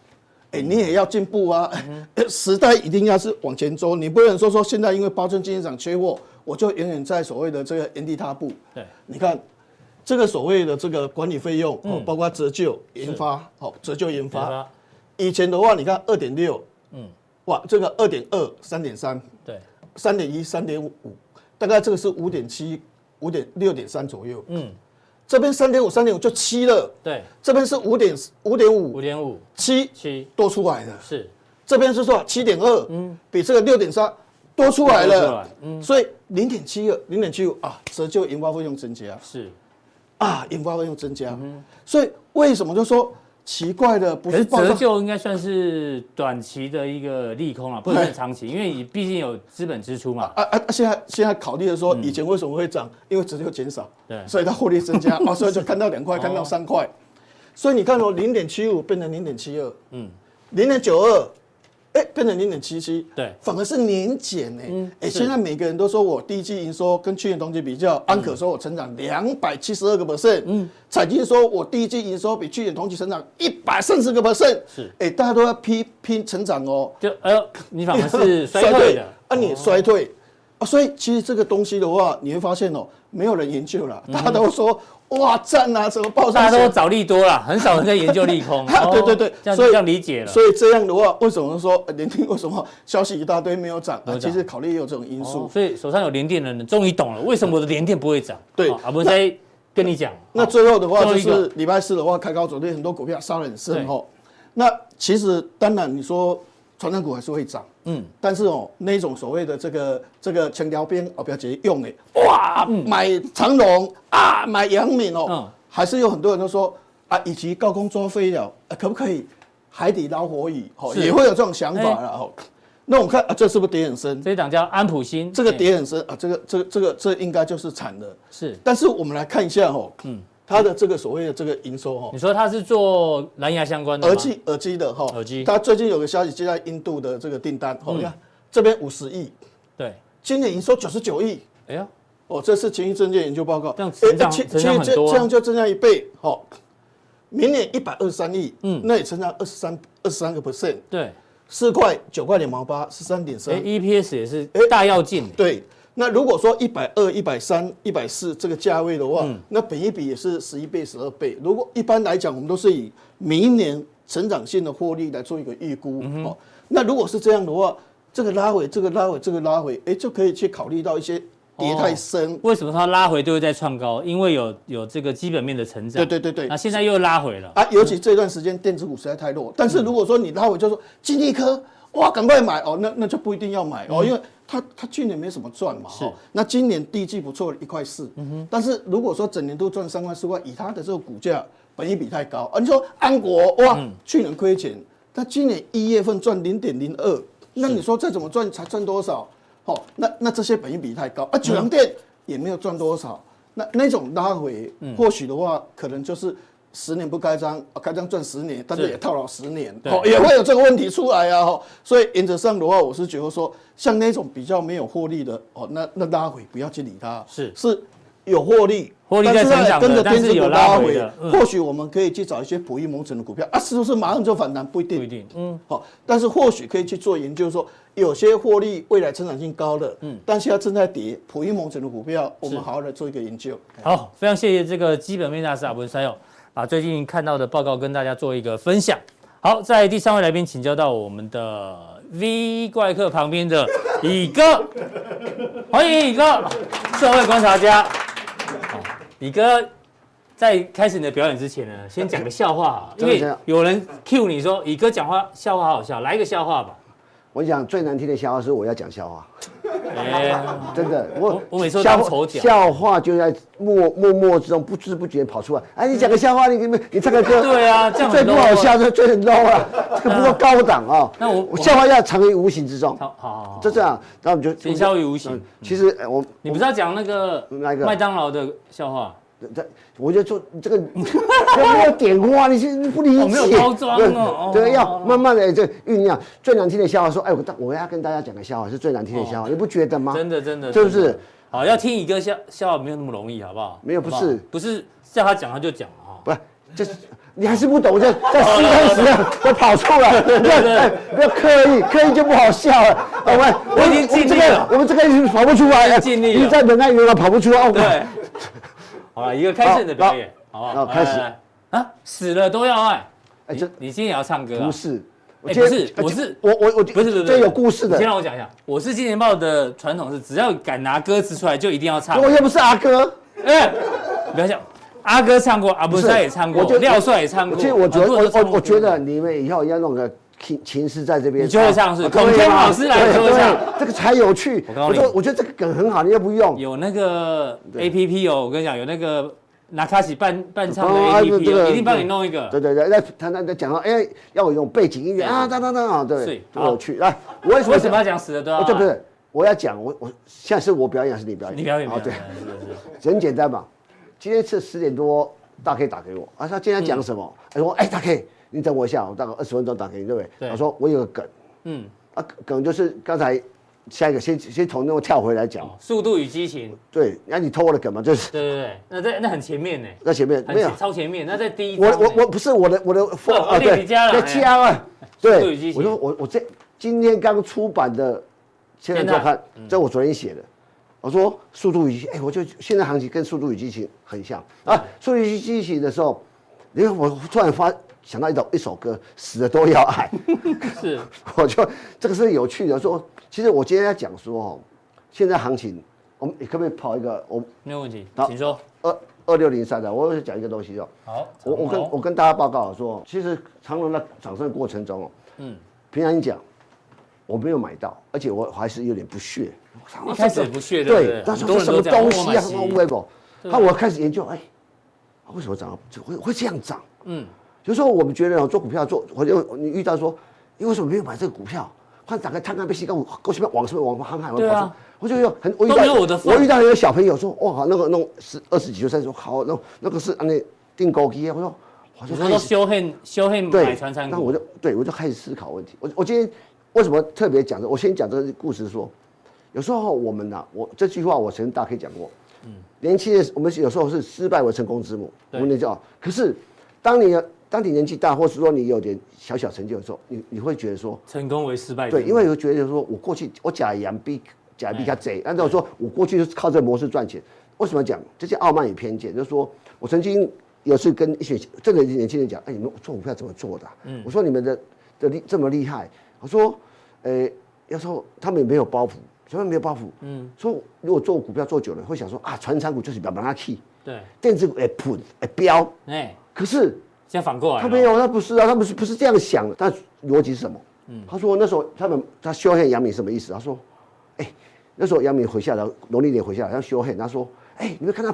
哎，你也要进步啊！时代一定要是往前走，你不能说说现在因为八寸晶圆厂缺货，我就永远在所谓的这个原地踏步。对，你看这个所谓的这个管理费用，哦，包括折旧、研发，好，折旧研发。以前的话，你看二点六，嗯，哇，这个二点二、三点三，对，三点一、三点五，大概这个是五点七、五点六点三左右，嗯。这边三点五，三点五就七了。对，这边是五点五点五，五点五七七多出来的。是，这边是说七点二，嗯，比这个六点三多出来了。嗯，所以零点七二，零点七五啊，折旧研发费用增加。是，啊，研发费用增加。嗯，所以为什么就说？奇怪的，不是折旧应该算是短期的一个利空啊，不是长期，因为你毕竟有资本支出嘛。啊啊！现在现在考虑的说，以前为什么会涨？因为折旧减少，对，所以它获利增加 啊，所以就看到两块，看到三块。所以你看哦，零点七五变成零点七二，嗯，零点九二。哎，变成零点七七，对，反而是年减呢。哎，现在每个人都说我第一季营收跟去年同期比较，安可说我成长两百七十二个 percent，嗯，彩晶说我第一季营收比去年同期成长一百三十个 percent，是，哎，大家都要拼拼成长哦，就哎呦，你反而是 衰退的，啊，你衰退。啊，所以其实这个东西的话，你会发现哦，没有人研究了，大家都说。哇，赞啊！什么报？大家都找利多啦，很少人在研究利空。对对对，所以这样理解了。所以这样的话，为什么说 联电为什么消息一大堆没有涨？其实考虑也有这种因素。所以手上有联电的人终于懂了，为什么我的联电不会涨？对，啊，不是在跟你讲。那最后的话就是礼拜四的话开高走低，很多股票杀得很深哦。那其实当然你说。传统股还是会涨，嗯，但是哦，那种所谓的这个这个枪条边哦，不要直接用的，哇，嗯、买长荣啊，买杨敏哦，嗯、还是有很多人都说啊，以及高空作飞了，啊，可不可以海底捞活鱼？哦，也会有这种想法了哦。欸、那我们看啊，这是不是跌很深？这一档叫安普新，这个跌很深啊，这个这个这个这应该就是惨的。是，但是我们来看一下哦，嗯，它的这个所谓的这个营收哈，你说它是做蓝牙相关的耳机耳机的哈，耳机，它最近有个消息接到印度的这个订单，你看这边五十亿，对，今年营收九十九亿，哎呀，哦，这是前一证券研究报告，这样成长成长很多，这样就增加一倍，好，明年一百二十三亿，嗯，那也成长二十三二十三个 percent，对，四块九块两毛八，十三点三，EPS 也是大跃进，对。那如果说一百二、一百三、一百四这个价位的话，嗯、那本一比也是十一倍、十二倍。如果一般来讲，我们都是以明年成长性的获利来做一个预估。嗯、哦，那如果是这样的话，这个拉回、这个拉回、这个拉回，哎，就可以去考虑到一些跌太深。哦、为什么它拉回都会再创高？因为有有这个基本面的成长。对对对对。那现在又拉回了啊！尤其这段时间电子股实在太弱。嗯、但是如果说你拉回，就说金立科，哇，赶快买哦，那那就不一定要买哦，因为。他他去年没什么赚嘛，是。那今年第一季不错，一块四。嗯哼。但是如果说整年都赚三块四块，以他的这个股价，本益比太高。啊，你说安国哇，嗯、去年亏钱，他今年一月份赚零点零二，那你说再怎么赚才赚多少？好，那那这些本益比太高啊，九阳电也没有赚多少，那那种拉回，或许的话，可能就是。十年不开张，开张赚十年，但是也套牢十年，哦，也会有这个问题出来啊，所以原则上的话，我是觉得说，像那种比较没有获利的，哦，那那拉回不要去理它，是。是有获利，获利在成长的，但是有拉回的，或许我们可以去找一些普益蒙城的股票啊，是不是马上就反弹？不一定，不一定，嗯，好，但是或许可以去做研究，说有些获利未来成长性高的，嗯，但是它正在跌，普益蒙城的股票，我们好好的做一个研究。好，非常谢谢这个基本面大师阿文山友。把最近看到的报告跟大家做一个分享。好，在第三位来宾请教到我们的 V 怪客旁边的乙哥，欢迎乙哥，社会观察家。好，乙哥在开始你的表演之前呢，先讲个笑话，因为有人 cue 你说乙哥讲话笑话好笑，来一个笑话吧。我讲最难听的笑话是我要讲笑话。哎，真的，我我每次都当丑角，笑话就在默默默之中不知不觉跑出来。哎，你讲个笑话，你你你唱个歌，对啊，这样最不好笑，最最很 low 了，这个不够高档啊。那我我笑话要藏于无形之中，好好，就这样，然后我们就行销于无形。其实我你不是要讲那个那个麦当劳的笑话？这我就做这个 要点化，你是不理解，没有包装哦。对，要慢慢的这酝酿。最难听的笑话说，哎，我我要跟大家讲个笑话，是最难听的笑话，你不觉得吗？真的真的，是不是？好，要听一个笑笑话没有那么容易，好不好？没有，不是不是叫他讲他就讲啊，不是，就是你还是不懂，在在试探时我跑出来，不要不要刻意，刻意就不好笑了。我们我已经尽力了，我们这个已经跑不出来，尽力了，你在忍耐，永远跑不出来。对。好了，一个开心的表演，好不好？开始啊，死了都要爱。哎，这你今天也要唱歌？不是，哎，不是，我是我我我不是不是，这有故事的。你先让我讲一下，我是金钱豹的传统是，只要敢拿歌词出来，就一定要唱。我又不是阿哥，哎，不要笑，阿哥唱过，阿布赛也唱过，廖帅也唱过。其实我觉得，我我我觉得你们以后要弄个。琴琴师在这边，你就会唱是孔天老师来说一下，这个才有趣。我说，我觉得这个梗很好，你又不用？有那个 A P P 哦，我跟你讲，有那个拿卡西伴伴唱的 A P P，一定帮你弄一个。对对对，那他他他讲到，哎，要有种背景音乐啊，当当当啊，对，多有趣。来，我为什么要讲死的都要？这不是，我要讲，我我现在是我表演还是你表演？你表演。哦，对，很简单嘛。今天是十点多，大 K 打给我，啊，他今天讲什么？他说，哎，大 K。你等我一下，我大概二十分钟打给你，对不对？对。他说我有个梗，嗯，啊梗就是刚才下一个先先从那个跳回来讲，速度与激情。对，那你偷我的梗嘛，就是。对对对，那在那很前面呢。在前面没有超前面，那在第一。我我我不是我的我的副啊对，在加啊，对，我说我我这今天刚出版的，现在在看，这我昨天写的，我说速度与激情，哎，我就现在行情跟速度与激情很像啊，速度与激情的时候，因为我突然发。想到一首一首歌，死了都要爱，是，我就这个是有趣的。说，其实我今天在讲说哦，现在行情，我们可不可以跑一个？我没有问题，请说。二二六零三的，我讲一个东西哦。好，我我跟我跟大家报告说，其实长隆的涨升的过程中哦，嗯，平常讲我没有买到，而且我还是有点不屑。一开始不屑，对，他说什么东西啊？什么微博？那我开始研究，哎，为什么涨？会会这样涨？嗯。就是说我们觉得做股票做，我就你遇到说，你为什么没有买这个股票？看打开看看被吸干，我过去边往什么往航海，对啊，我就有很我遇到我的，我遇到一个小朋友说，哇，那个弄十二十几岁，三十说好，那那个是那订购机，我说，我就说修汉修汉买传产股，那我就对我就开始思考问题。我我今天为什么特别讲这？我先讲这个故事说，有时候我们呐，我这句话我曾经大概讲过，嗯，年轻人我们有时候是失败为成功之母，我们叫，可是当你。当你年纪大，或是说你有点小小成就的时候，你你会觉得说成功为失败。对，因为会觉得说我过去我假洋逼假逼他贼，按照说我过去就是靠这个模式赚钱。为什么讲这些傲慢与偏见？就是说我曾经有次跟一些这个年轻人讲，哎，你们做股票怎么做的？嗯，我说你们的的厉这么厉害，我说，呃，要说他们也没有包袱，他们没有包袱。嗯，说如果做股票做久了，会想说啊，传产股就是比较把它 key，对，电子股哎喷哎飙，哎，可是。现在反过来，他没有，他不是啊，他不是不是这样想的，他逻辑是什么？嗯，他说那时候他们他修汉阳明什么意思？他说，哎，那时候杨敏回下来，农历年回下来，他修汉，他说，哎，你们看他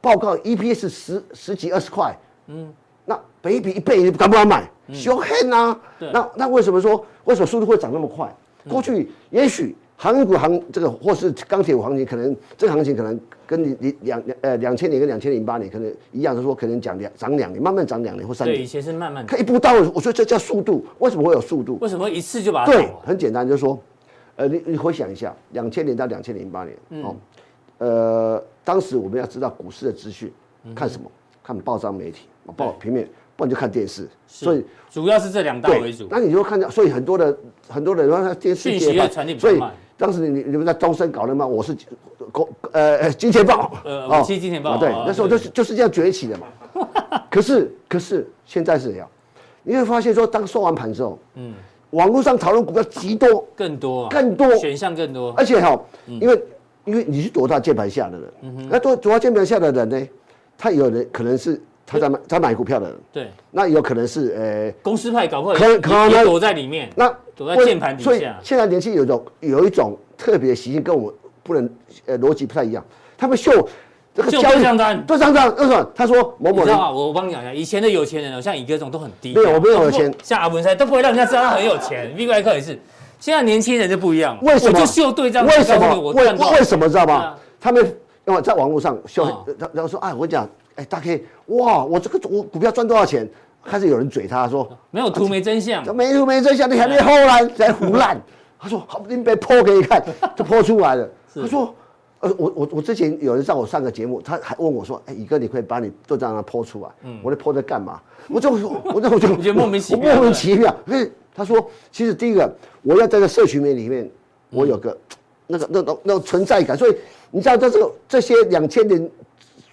报告 EPS 十十几二十块，嗯，那本益比一倍，你敢不敢买？修汉啊，那那为什么说为什么速度会涨那么快？过去也许。航运股行这个或是钢铁股行情，可能这个行情可能跟你你两呃两千年跟两千零八年可能一样，就是说可能讲两涨两年，慢慢涨两年或三年。对，以前是慢慢。可以一步到位，我说这叫速度。为什么会有速度？为什么一次就把它？对，很简单，就是说，呃，你你回想一下，两千年到两千零八年，嗯、哦，呃，当时我们要知道股市的资讯，看什么？看报章媒体，报平面。不然就看电视，所以主要是这两大为主。那你就看到，所以很多的很多人说他电视讯息传递所以当时你你们在东森搞的嘛，我是公呃金钱豹，呃，七金钱豹，对，那时候就是就是这样崛起的嘛。可是可是现在是怎样？你会发现说，当收完盘之后，嗯，网络上讨论股票极多，更多，更多。选项更多，而且哈，因为因为你是躲到键盘下的人，那躲躲到键盘下的人呢，他有人可能是。他在买，他买股票的人，对，那有可能是呃，公司派搞不好可可能躲在里面，那躲在键盘底下。所以现在年轻人有一种有一种特别习性，跟我不能呃逻辑不太一样。他们秀这个交易账单，对账单，为什么？他说某某，你知道吗？我我帮你讲一下，以前的有钱人哦，像乙哥这种都很低，没有，我没有有钱，像阿文山都不会让人家知道他很有钱。V 怪客也是，现在年轻人就不一样，为什么？就秀对账，为什么？为为什么知道吗？他们因为在网络上秀，然然后说，啊，我讲。哎，大 K，哇，我这个我股票赚多少钱？开始有人嘴他说，没有图没真相，没图没真相，你还没后来在胡乱。他说好，你被剖给你看，就剖出来了。他说，呃，我我我之前有人让我上个节目，他还问我说，哎，宇哥，你可以把你做账单剖出来？嗯，我在剖在干嘛？我就说，我就我就觉得莫名其妙，莫名其妙。所以他说，其实第一个，我要在这社群媒里面，我有个那个那种那种存在感。所以你知道，这这这些两千年。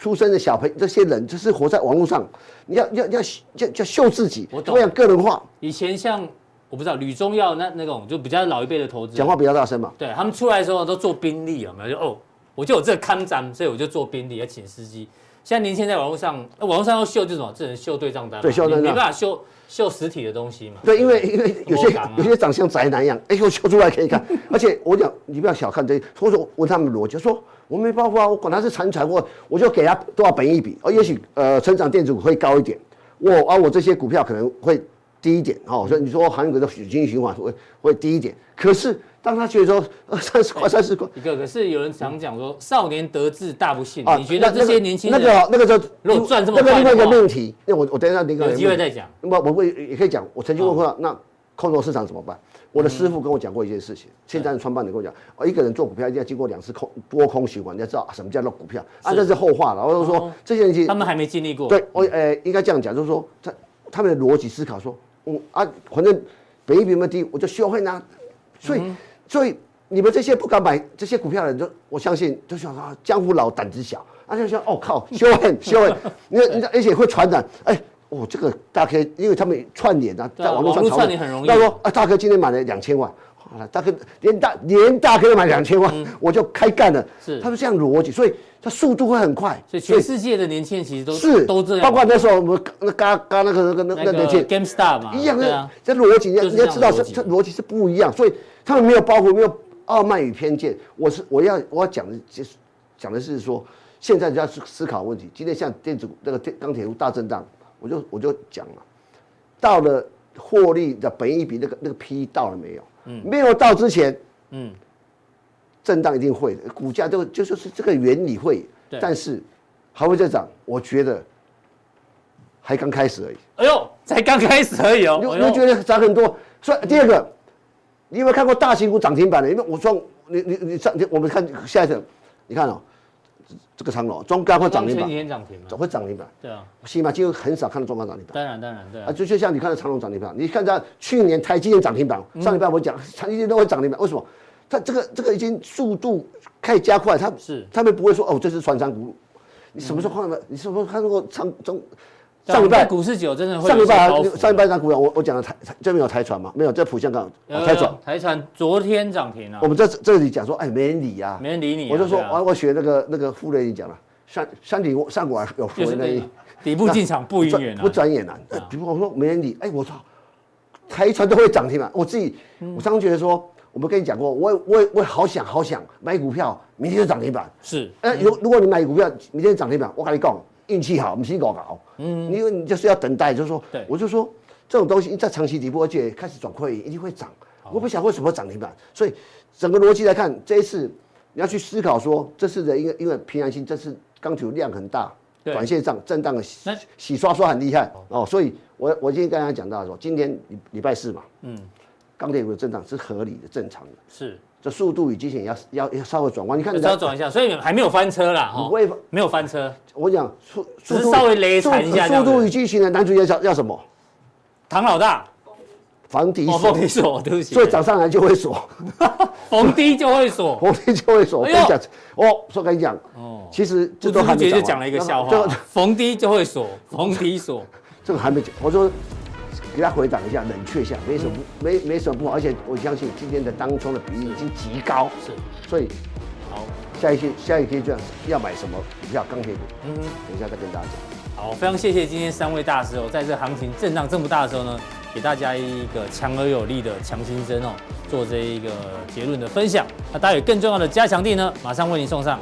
出生的小朋友，这些人就是活在网络上，你要要要要要秀自己，我懂，个人化。以前像我不知道吕中耀那那种就比较老一辈的投资，讲话比较大声嘛。对，他们出来的时候都做宾利有，没有就哦，我就有这个看涨，所以我就做宾利要请司机。现在年轻人在网络上，网络上要秀这种，只能秀对账单，对，秀对账单，没办法秀。秀实体的东西嘛？对，因为因为有些有些长相宅男一样，哎，我秀出来可以看。而且我讲，你不要小看这些，所以说问他们逻辑，说我没包袱啊，我管他是传产，我我就给他多少本一比，而也许呃成长电子股会高一点，我而我这些股票可能会低一点，哦，所以你说航运股的经济循环会会低一点，可是。当他觉得说二三十块、三十块，一个可是有人常讲说少年得志大不幸。你觉得这些年轻人那个那个就如果赚这么多，那个另外一个命题，那我我等一下那个有机会再讲。那么我会也可以讲，我曾经问过那空头市场怎么办？我的师傅跟我讲过一件事情，现在的创办人跟我讲，哦，一个人做股票一定要经过两次空多空循环，你要知道什么叫做股票啊，这是后话了。我就说这些人他们还没经历过。对，我呃应该这样讲，就是说他他们的逻辑思考说，嗯啊，反正本益比那么低，我就学会拿，所以所以。你们这些不敢买这些股票的人，就我相信，就想啊，江湖老胆子小，啊，就想哦靠，修狠修狠，你你而且会传染，哎，哦这个大 K，因为他们串联啊，在网络上串联很容易。他说啊，大哥今天买了两千万，好了，大哥连大连大哥都买两千万，我就开干了。是，他是这样逻辑，所以他速度会很快。所以全世界的年轻人其实都是都这样，包括那时候我们那刚刚那个那个那个年轻 GameStar 嘛，一样的，这逻辑你要你要知道这这逻辑是不一样，所以他们没有包袱，没有。傲慢与偏见，我是我要我要讲的，就是讲的是说，现在就要思思考问题。今天像电子股那个电钢铁股大震荡，我就我就讲了，到了获利的本益比那个那个 P 到了没有？嗯，没有到之前，嗯，震荡一定会的，股价就就就是这个原理会，对但是还会再涨，我觉得还刚开始而已。哎呦，才刚开始而已哦，你你觉得涨很多？所以第二个，嗯、你有没有看过大型股涨停板的？因为我说你你你上，我们看下一个，你看哦。这个长龙中钢会涨停板，总会涨停板。对啊，起码就很少看到中钢涨停板。当然当然对啊，就就像你看到长龙涨停板，你看到去年台积电涨停板，上礼拜我讲台积电都会涨停板，为什么？它这个这个已经速度开始加快，它是他们不会说哦，这是传长股。你什么时候看到？你什么时候看过长中？上礼拜股市久真的会上礼拜上礼拜涨股票，我我讲的台这边有台船吗？没有，在浦项港台船。台船昨天涨停了。我们这这里讲说，哎，没人理啊，没人理你。我就说，我我学那个那个傅雷，你讲了，山山顶上股有傅雷，底部进场不远远不转眼啊。比如我说没人理，哎，我操，台船都会涨停了。我自己我常常觉得说，我们跟你讲过，我我我好想好想买股票，明天就涨停板。是，哎，如如果你买股票，明天涨停板，我跟你讲。运气好，我们先搞搞。嗯，因为你就是要等待，就是说，对，我就说这种东西在长期底部，而且开始转亏，一定会涨。我不晓得为什么涨停板，所以整个逻辑来看，这一次你要去思考说，这次的因为因为平安心这次钢铁量很大，短线上震荡的洗洗刷刷很厉害。哦，所以我我今天刚才讲到说，今天礼拜四嘛，嗯，钢铁股的震荡是合理的、正常的，是。这速度与激情要要要稍微转弯，你看，稍微转一下，所以还没有翻车啦，不会没有翻车。我讲速，只是稍微雷残一下。速度与激情的男主角叫叫什么？唐老大，防底锁，房底锁，对不起。所以涨上来就会锁，逢低就会锁，逢低就会锁。我跟你讲，哦，说跟你讲，哦，其实这都还没讲。就讲了一个笑话，逢低 就会锁，逢低锁，这个还没讲。我说。给他回档一下，冷却一下，没什么不没没什么不好，而且我相信今天的当冲的比例已经极高，是，所以好，下一期下一阶段要买什么股票？钢铁股，嗯，等一下再跟大家讲。好，非常谢谢今天三位大师哦，在这行情震荡这么大的时候呢，给大家一个强而有力的强心针哦，做这一个结论的分享。那待会更重要的加强地呢，马上为您送上。